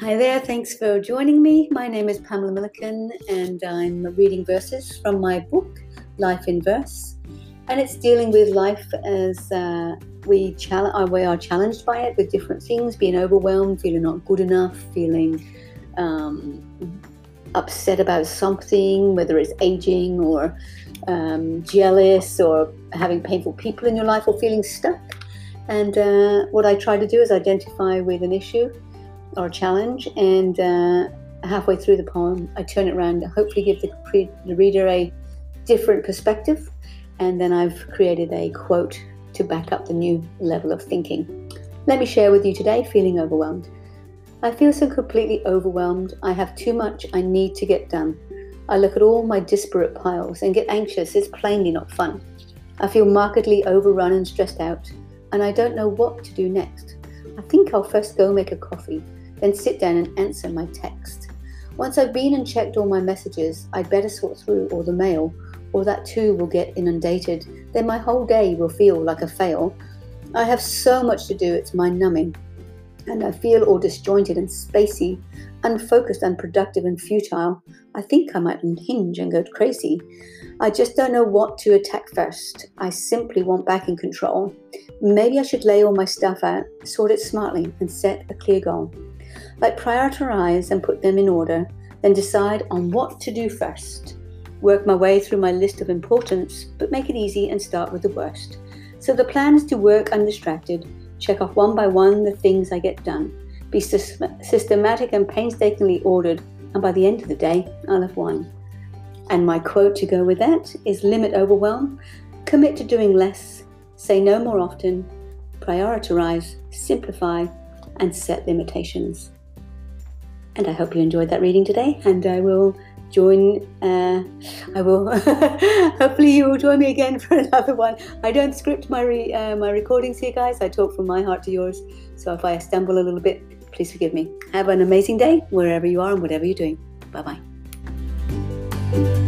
Hi there, thanks for joining me. My name is Pamela Milliken, and I'm reading verses from my book, Life in Verse. And it's dealing with life as uh, we, chal- uh, we are challenged by it with different things being overwhelmed, feeling not good enough, feeling um, upset about something, whether it's aging or um, jealous or having painful people in your life or feeling stuck. And uh, what I try to do is identify with an issue or challenge, and uh, halfway through the poem, I turn it around hopefully give the, pre- the reader a different perspective. And then I've created a quote to back up the new level of thinking. Let me share with you today feeling overwhelmed. I feel so completely overwhelmed. I have too much I need to get done. I look at all my disparate piles and get anxious. It's plainly not fun. I feel markedly overrun and stressed out, and I don't know what to do next. I think I'll first go make a coffee then sit down and answer my text. Once I've been and checked all my messages, I'd better sort through all the mail, or that too will get inundated. Then my whole day will feel like a fail. I have so much to do, it's mind numbing. And I feel all disjointed and spacey, unfocused, unproductive, and futile. I think I might unhinge and go crazy. I just don't know what to attack first. I simply want back in control. Maybe I should lay all my stuff out, sort it smartly, and set a clear goal. Like prioritize and put them in order, then decide on what to do first. Work my way through my list of importance, but make it easy and start with the worst. So the plan is to work undistracted, check off one by one the things I get done, be systematic and painstakingly ordered, and by the end of the day, I'll have won. And my quote to go with that is limit overwhelm, commit to doing less, say no more often, prioritize, simplify, and set limitations. And I hope you enjoyed that reading today, and I will join. Uh, I will. hopefully, you will join me again for another one. I don't script my re, uh, my recordings here, guys. I talk from my heart to yours. So if I stumble a little bit, please forgive me. Have an amazing day wherever you are and whatever you're doing. Bye bye.